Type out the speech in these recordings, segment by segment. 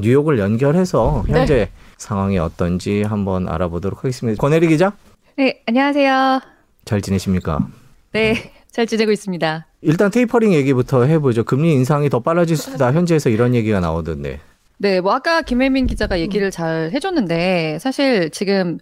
뉴욕을 연결해서 현재 네. 상황이 어떤지 한번 알아보도록 하겠습니다. 권혜리 기자. 네, 안녕하세요. 잘 지내십니까? 네, 잘 지내고 있습니다. 일단 테이퍼링 얘기부터 해보죠. 금리 인상이 더 빨라질 수 있다. 현지에서 이런 얘기가 나오던데. 네, 뭐 아까 김혜민 기자가 얘기를 잘 해줬는데 사실 지금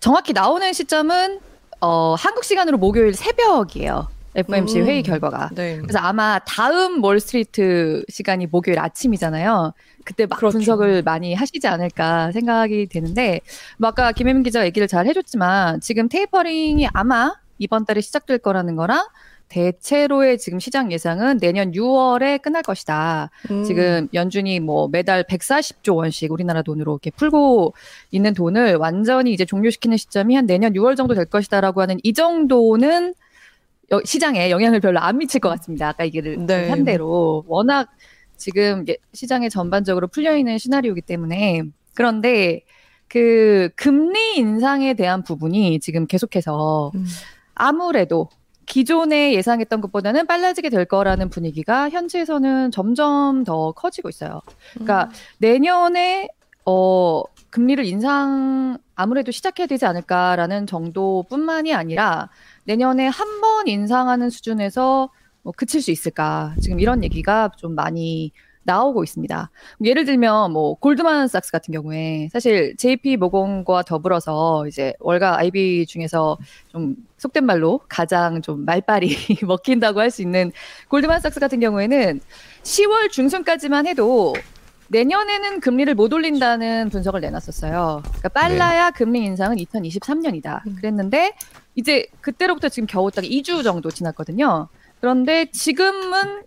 정확히 나오는 시점은 어, 한국 시간으로 목요일 새벽이에요. FOMC 음. 회의 결과가. 네. 그래서 아마 다음 월스트리트 시간이 목요일 아침이잖아요. 그때 막 그렇죠. 분석을 많이 하시지 않을까 생각이 되는데, 뭐 아까 김혜민 기자가 얘기를 잘 해줬지만 지금 테이퍼링이 아마 이번 달에 시작될 거라는 거랑 대체로의 지금 시장 예상은 내년 6월에 끝날 것이다. 음. 지금 연준이 뭐 매달 140조 원씩 우리나라 돈으로 이렇게 풀고 있는 돈을 완전히 이제 종료시키는 시점이 한 내년 6월 정도 될 것이다라고 하는 이 정도는 시장에 영향을 별로 안 미칠 것 같습니다. 아까 얘기를 네. 한 대로 워낙 지금 시장에 전반적으로 풀려 있는 시나리오이기 때문에 그런데 그 금리 인상에 대한 부분이 지금 계속해서 음. 아무래도 기존에 예상했던 것보다는 빨라지게 될 거라는 분위기가 현지에서는 점점 더 커지고 있어요. 그러니까 음. 내년에 어 금리를 인상 아무래도 시작해야 되지 않을까라는 정도뿐만이 아니라 내년에 한 번 인상하는 수준에서 뭐 그칠 수 있을까 지금 이런 얘기가 좀 많이 나오고 있습니다. 예를 들면 뭐 골드만삭스 같은 경우에 사실 JP 모건과 더불어서 이제 월가 IB 중에서 좀 속된 말로 가장 좀 말빨이 먹힌다고 할 수 있는 골드만삭스 같은 경우에는 10월 중순까지만 해도 내년에는 금리를 못 올린다는 분석을 내놨었어요. 그러니까 빨라야 네. 금리 인상은 2023년이다. 음. 그랬는데 이제 그때로부터 지금 겨우 딱 2주 정도 지났거든요. 그런데 지금은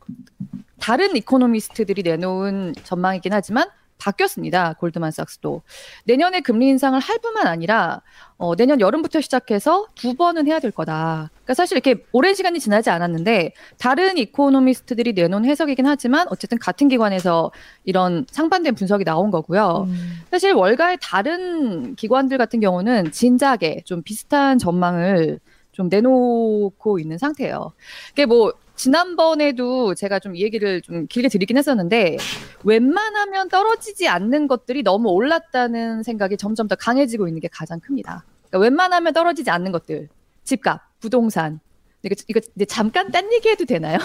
다른 이코노미스트들이 내놓은 전망이긴 하지만 바뀌었습니다. 골드만삭스도 내년에 금리 인상을 할 뿐만 아니라 어, 내년 여름부터 시작해서 두 번은 해야 될 거다. 그러니까 사실 이렇게 오랜 시간이 지나지 않았는데 다른 이코노미스트들이 내놓은 해석이긴 하지만 어쨌든 같은 기관에서 이런 상반된 분석이 나온 거고요. 음. 사실 월가의 다른 기관들 같은 경우는 진작에 좀 비슷한 전망을 좀 내놓고 있는 상태예요. 그게 뭐 지난번에도 제가 좀 이 얘기를 좀 길게 드리긴 했었는데 웬만하면 떨어지지 않는 것들이 너무 올랐다는 생각이 점점 더 강해지고 있는 게 가장 큽니다. 그러니까 웬만하면 떨어지지 않는 것들, 집값, 부동산. 이거 이거 이제 잠깐 딴 얘기해도 되나요?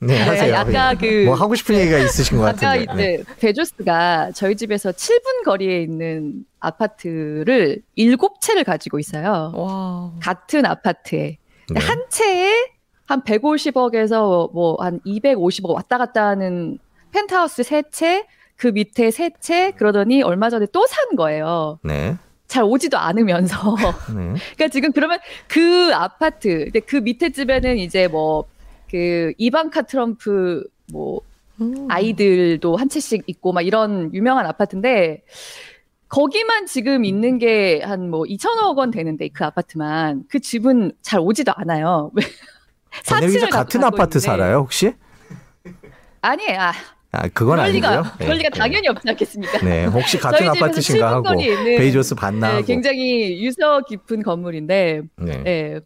네, 하세요. 아까 그 뭐 하고 싶은 얘기가 있으신 것 같은데. 아까 이제 네. 베조스가 저희 집에서 7분 거리에 있는 아파트를 7채를 가지고 있어요. 와. 같은 아파트에. 네. 한 채에 한 150억에서 뭐 한 250억 왔다 갔다 하는 펜트하우스 세 채, 그 밑에 세 채, 그러더니 얼마 전에 또 산 거예요. 네. 잘 오지도 않으면서. 네. 그러니까 지금 그러면 그 아파트, 그 밑에 집에는 이제 뭐 그 이방카 트럼프 뭐 음. 아이들도 한 채씩 있고 막 이런 유명한 아파트인데 거기만 지금 있는 게 한 뭐 2천억 원 되는데 그 아파트만 그 집은 잘 오지도 않아요. 사층을 같은 아파트 있는데. 살아요 혹시? 아니에요. 아, 아 그건 아니고요. 리가, 그럴 리가 네, 당연히 네. 없지 않겠습니까? 네, 혹시 같은 아파트신가 하고 베이조스 봤나 네, 굉장히 유서 깊은 건물인데, 네. 네.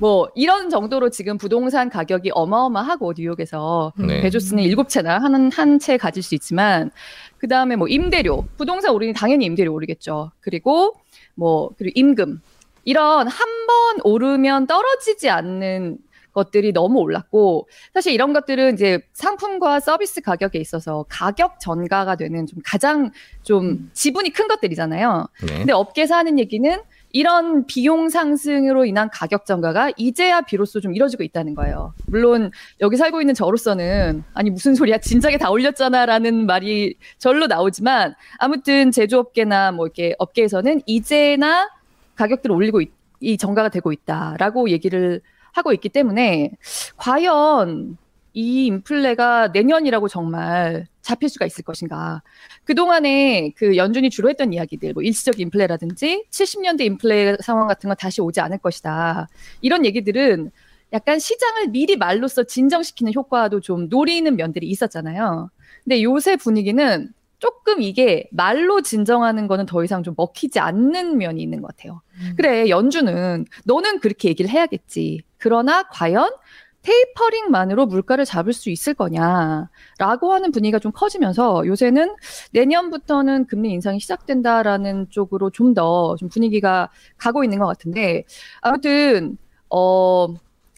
뭐 이런 정도로 지금 부동산 가격이 어마어마하고 뉴욕에서 네. 베조스는 일곱 채나 하는 한채 가질 수 있지만 그 다음에 뭐 임대료, 부동산 오르니 당연히 임대료 오르겠죠. 그리고 뭐 그리고 임금 이런 한 번 오르면 떨어지지 않는 것들이 너무 올랐고 사실 이런 것들은 이제 상품과 서비스 가격에 있어서 가격 전가가 되는 좀 가장 좀 지분이 큰 것들이잖아요. 네. 근데 업계에서 하는 얘기는 이런 비용 상승으로 인한 가격 전가가 이제야 비로소 좀 이뤄지고 있다는 거예요. 물론 여기 살고 있는 저로서는 아니 무슨 소리야 진작에 다 올렸잖아라는 말이 절로 나오지만 아무튼 제조업계나 뭐 이렇게 업계에서는 이제나 가격들을 올리고 있, 이 전가가 되고 있다라고 얘기를 하고 있기 때문에 과연 이 인플레가 내년이라고 정말 잡힐 수가 있을 것인가. 그동안에 그 연준이 주로 했던 이야기들, 뭐 일시적 인플레라든지 70년대 인플레 상황 같은 건 다시 오지 않을 것이다. 이런 얘기들은 약간 시장을 미리 말로써 진정시키는 효과도 좀 노리는 면들이 있었잖아요. 근데 요새 분위기는 조금 이게 말로 진정하는 거는 더 이상 좀 먹히지 않는 면이 있는 것 같아요. 음. 그래, 연준은 너는 그렇게 얘기를 해야겠지. 그러나 과연 테이퍼링만으로 물가를 잡을 수 있을 거냐라고 하는 분위기가 좀 커지면서 요새는 내년부터는 금리 인상이 시작된다라는 쪽으로 좀 더좀 좀 분위기가 가고 있는 것 같은데 아무튼 어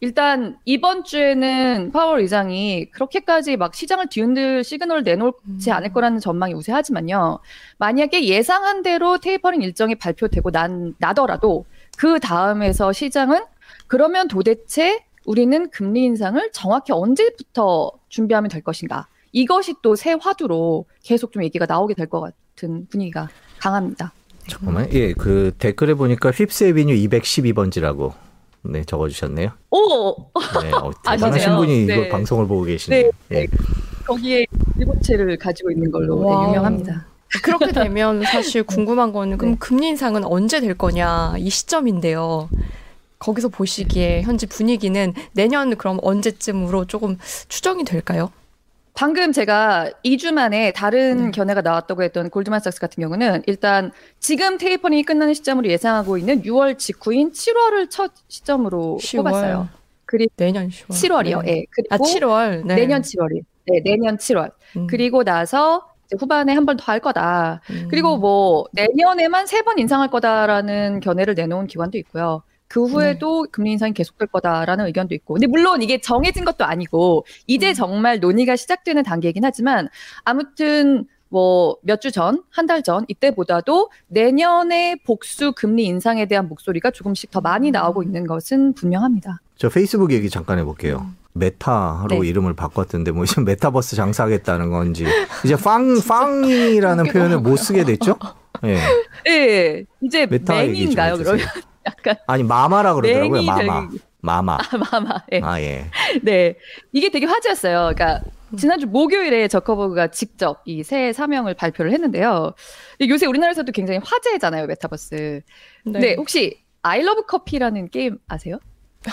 일단 이번 주에는 파월 의장이 그렇게까지 막 시장을 뒤흔들 시그널을 내놓지 음. 않을 거라는 전망이 우세하지만요. 만약에 예상한 대로 테이퍼링 일정이 발표되고 난 나더라도 그 다음에서 시장은 그러면 도대체 우리는 금리 인상을 정확히 언제부터 준비하면 될 것인가? 이것이 또 새 화두로 계속 좀 얘기가 나오게 될 것 같은 분위기가 강합니다. 잠깐만, 예, 그 댓글에 보니까 휩스 에비뉴 212번지라고 네, 적어주셨네요. 오! 네, 어, 대단하신 분이 네. 이거 방송을 보고 계시네요. 네. 예. 거기에 일본체를 가지고 있는 걸로 네, 유명합니다. 그렇게 되면 사실 궁금한 거는 그럼 네. 금리 인상은 언제 될 거냐 이 시점인데요. 거기서 보시기에 현재 분위기는 내년 그럼 언제쯤으로 조금 추정이 될까요? 방금 제가 2주 만에 다른 네. 견해가 나왔다고 했던 골드만삭스 같은 경우는 일단 지금 테이퍼링이 끝나는 시점으로 예상하고 있는 6월 직후인 7월을 첫 시점으로 10월. 꼽았어요. 그리고 내년 10월. 7월이요. 네. 네. 그리고 아 7월. 네. 내년 7월이. 네, 내년 7월. 음. 그리고 나서 후반에 한 번 더 할 거다. 음. 그리고 뭐 내년에만 세 번 인상할 거다라는 견해를 내놓은 기관도 있고요. 그 후에도 네. 금리 인상이 계속될 거다라는 의견도 있고. 근데 물론 이게 정해진 것도 아니고 이제 음. 정말 논의가 시작되는 단계이긴 하지만 아무튼 뭐 몇 주 전, 한 달 전 이때보다도 내년에 복수 금리 인상에 대한 목소리가 조금씩 더 많이 음. 나오고 있는 것은 분명합니다. 저 페이스북 얘기 잠깐 해볼게요. 음. 메타로 네. 이름을 바꿨던데 뭐 이제 메타버스 장사하겠다는 건지 이제 팡 팡이라는 표현을 못 쓰게 됐죠? 예. 네. 이제 메타인가요 그러면? 약간 아니 마마라 그러더라고요. 마마. 마마. 아, 마마. 네. 아 예. 네. 이게 되게 화제였어요. 그러니까 지난주 목요일에 저커버그가 직접 이 새 사명을 발표를 했는데요. 요새 우리나라에서도 굉장히 화제잖아요, 메타버스. 네. 네, 혹시 아이러브 커피라는 게임 아세요?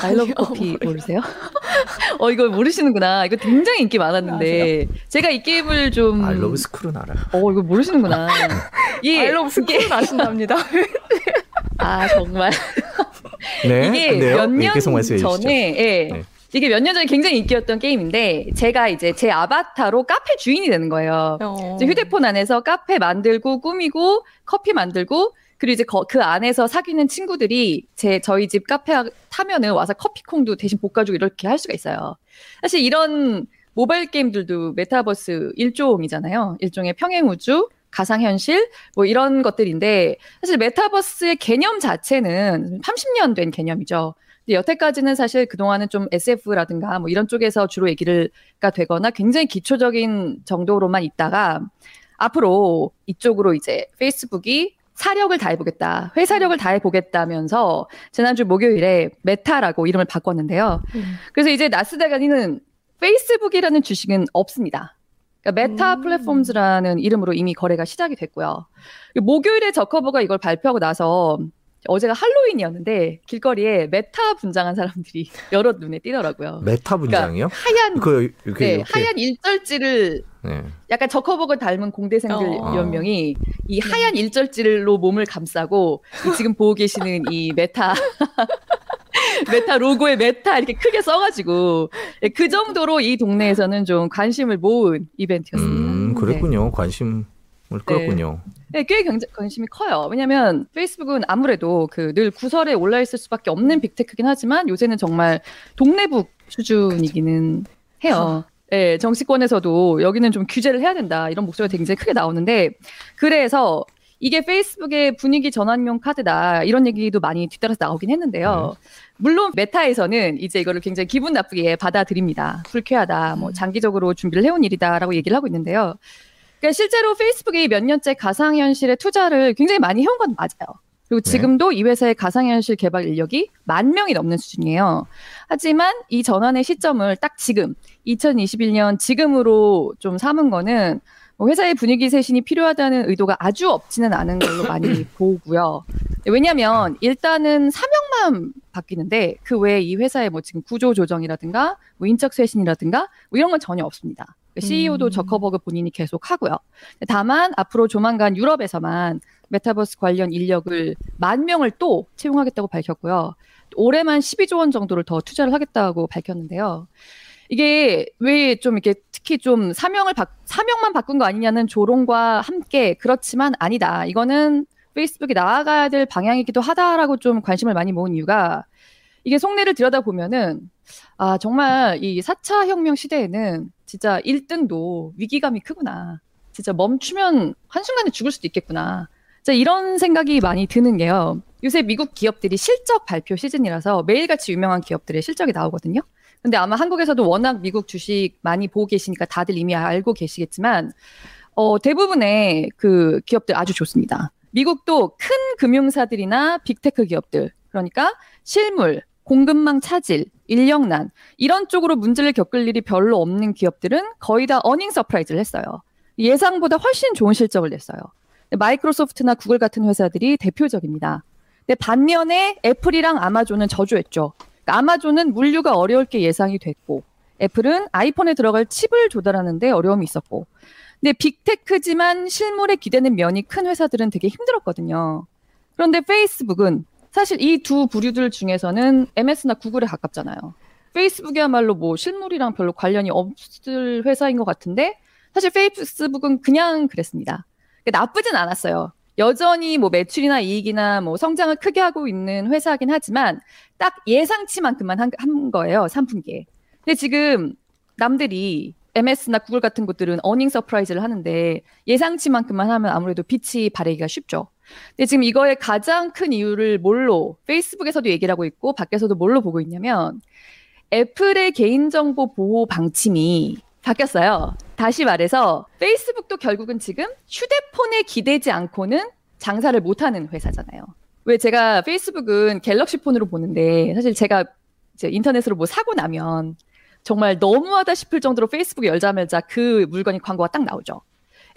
아이러브 커피 모르세요? 어 이거 모르시는구나. 이거 굉장히 인기 많았는데 제가 이 게임을 좀 아이러브 스쿨은 알아요. 어 이거 모르시는구나. 이 아이러브 스쿨은 아신답니다. 아 정말. 네, 이게 몇 년 전에 예. 네. 이게 몇 년 전에 굉장히 인기였던 게임인데 제가 이제 제 아바타로 카페 주인이 되는 거예요. 어. 휴대폰 안에서 카페 만들고 꾸미고 커피 만들고 그리고 이제 거, 그 안에서 사귀는 친구들이 제 저희 집 카페 타면은 와서 커피콩도 대신 볶아주고 이렇게 할 수가 있어요. 사실 이런 모바일 게임들도 메타버스 일종이잖아요. 일종의 평행 우주 가상현실 뭐 이런 것들인데 사실 메타버스의 개념 자체는 30년 된 개념이죠. 여태까지는 사실 그동안은 좀 SF라든가 뭐 이런 쪽에서 주로 얘기를가 되거나 굉장히 기초적인 정도로만 있다가 앞으로 이쪽으로 이제 페이스북이 사력을 다해보겠다, 회사력을 다해보겠다면서 지난주 목요일에 메타라고 이름을 바꿨는데요. 음. 그래서 이제 나스닥에는 페이스북이라는 주식은 없습니다. 그러니까 메타 음. 플랫폼즈라는 이름으로 이미 거래가 시작이 됐고요. 목요일에 저커버그가 이걸 발표하고 나서 어제가 할로윈이었는데 길거리에 메타 분장한 사람들이 여러 눈에 띄더라고요. 메타 그러니까 분장이요? 그러니까 하얀 그 이렇게, 네, 이렇게. 하얀 일절지를 네. 약간 저커버그 닮은 공대생들 어. 몇 명이 이 네. 하얀 일절지로 몸을 감싸고 지금 보고 계시는 이 메타 메타 로고에 메타 이렇게 크게 써가지고 예, 그 정도로 이 동네에서는 좀 관심을 모은 이벤트였습니다. 음, 그랬군요. 네. 관심을 끌었군요. 네, 꽤 관심이 커요. 왜냐하면 페이스북은 아무래도 그 늘 구설에 올라 있을 수밖에 없는 빅테크긴 하지만 요새는 정말 동네북 수준이기는 해요. 네, 정치권에서도 여기는 좀 규제를 해야 된다 이런 목소리가 굉장히 크게 나오는데 그래서 이게 페이스북의 분위기 전환용 카드다 이런 얘기도 많이 뒤따라서 나오긴 했는데요. 네. 물론 메타에서는 이제 이거를 굉장히 기분 나쁘게 받아들입니다. 불쾌하다, 뭐 음. 장기적으로 준비를 해온 일이다라고 얘기를 하고 있는데요. 그러니까 실제로 페이스북이 몇 년째 가상현실에 투자를 굉장히 많이 해온 건 맞아요. 그리고 네. 지금도 네. 이 회사의 가상현실 개발 인력이 만 명이 넘는 수준이에요. 하지만 이 전환의 시점을 딱 지금 2021년 지금으로 좀 삼은 거는 뭐 회사의 분위기 쇄신이 필요하다는 의도가 아주 없지는 않은 걸로 많이 보고요. 왜냐하면 일단은 사명만 바뀌는데 그 외에 이 회사의 뭐 지금 구조 조정이라든가 뭐 인적 쇄신이라든가 뭐 이런 건 전혀 없습니다. CEO도 음. 저커버그 본인이 계속 하고요. 다만 앞으로 조만간 유럽에서만 메타버스 관련 인력을 만 명을 또 채용하겠다고 밝혔고요. 올해만 12조 원 정도를 더 투자를 하겠다고 밝혔는데요. 이게 왜 좀 이렇게 특히 좀 사명을 바, 사명만 바꾼 거 아니냐는 조롱과 함께 그렇지만 아니다. 이거는 페이스북이 나아가야 될 방향이기도 하다라고 좀 관심을 많이 모은 이유가 이게 속내를 들여다 보면은 아 정말 이 4차 혁명 시대에는 진짜 1등도 위기감이 크구나. 진짜 멈추면 한순간에 죽을 수도 있겠구나. 자, 이런 생각이 많이 드는 게요. 요새 미국 기업들이 실적 발표 시즌이라서 매일같이 유명한 기업들의 실적이 나오거든요. 근데 아마 한국에서도 워낙 미국 주식 많이 보고 계시니까 다들 이미 알고 계시겠지만, 어, 대부분의 그 기업들 아주 좋습니다. 미국도 큰 금융사들이나 빅테크 기업들, 그러니까 실물, 공급망 차질, 인력난, 이런 쪽으로 문제를 겪을 일이 별로 없는 기업들은 거의 다 어닝 서프라이즈를 했어요. 예상보다 훨씬 좋은 실적을 냈어요. 마이크로소프트나 구글 같은 회사들이 대표적입니다. 근데 반면에 애플이랑 아마존은 저조했죠. 그러니까 아마존은 물류가 어려울 게 예상이 됐고, 애플은 아이폰에 들어갈 칩을 조달하는데 어려움이 있었고, 근데 빅테크지만 실물에 기대는 면이 큰 회사들은 되게 힘들었거든요. 그런데 페이스북은 사실 이 두 부류들 중에서는 MS나 구글에 가깝잖아요. 페이스북이야말로 뭐 실물이랑 별로 관련이 없을 회사인 것 같은데 사실 페이스북은 그냥 그랬습니다. 나쁘진 않았어요. 여전히 뭐 매출이나 이익이나 뭐 성장을 크게 하고 있는 회사긴 하지만 딱 예상치만큼만 한, 한 거예요. 3분기에. 근데 지금 남들이 MS나 구글 같은 곳들은 어닝 서프라이즈를 하는데 예상치만큼만 하면 아무래도 빛이 바래기가 쉽죠. 근데 지금 이거의 가장 큰 이유를 뭘로 페이스북에서도 얘기를 하고 있고 밖에서도 뭘로 보고 있냐면 애플의 개인정보 보호 방침이 바뀌었어요. 다시 말해서 페이스북도 결국은 지금 휴대폰에 기대지 않고는 장사를 못하는 회사잖아요. 왜 제가 페이스북은 갤럭시 폰으로 보는데 사실 제가 이제 인터넷으로 뭐 사고 나면 정말 너무하다 싶을 정도로 페이스북 열자마자 그 물건이 광고가 딱 나오죠.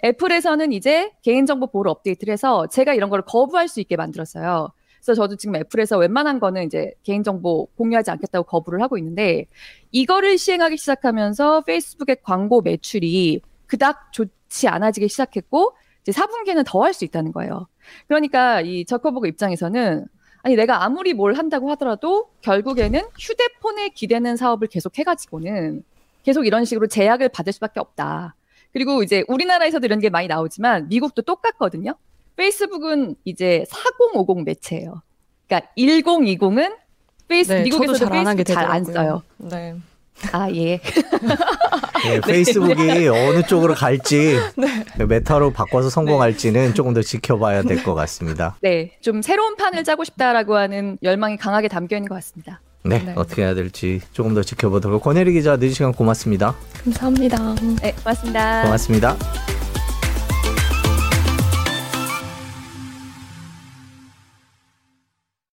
애플에서는 이제 개인정보 보호를 업데이트를 해서 제가 이런 걸 거부할 수 있게 만들었어요. 그래서 저도 지금 애플에서 웬만한 거는 이제 개인정보 공유하지 않겠다고 거부를 하고 있는데 이거를 시행하기 시작하면서 페이스북의 광고 매출이 그닥 좋지 않아지기 시작했고 이제 4분기에는 더 할 수 있다는 거예요. 그러니까 이 저커버그 입장에서는 아니 내가 아무리 뭘 한다고 하더라도 결국에는 휴대폰에 기대는 사업을 계속 해가지고는 계속 이런 식으로 제약을 받을 수밖에 없다. 그리고 이제 우리나라에서도 이런 게 많이 나오지만 미국도 똑같거든요. 페이스북은 이제 4050 매체예요. 그러니까 1020은 페이스 네, 미국에서도 페이스북 잘안 써요. 네. 아 예. 네, 페이스북이 어느 쪽으로 갈지 네. 메타로 바꿔서 성공할지는 조금 더 지켜봐야 될 것 같습니다. 네, 좀 새로운 판을 짜고 싶다라고 하는 열망이 강하게 담겨 있는 것 같습니다. 네, 네, 어떻게 해야 될지 조금 더 지켜보도록 권혜리 기자 늦은 시간 고맙습니다. 감사합니다. 네, 고맙습니다. 고맙습니다.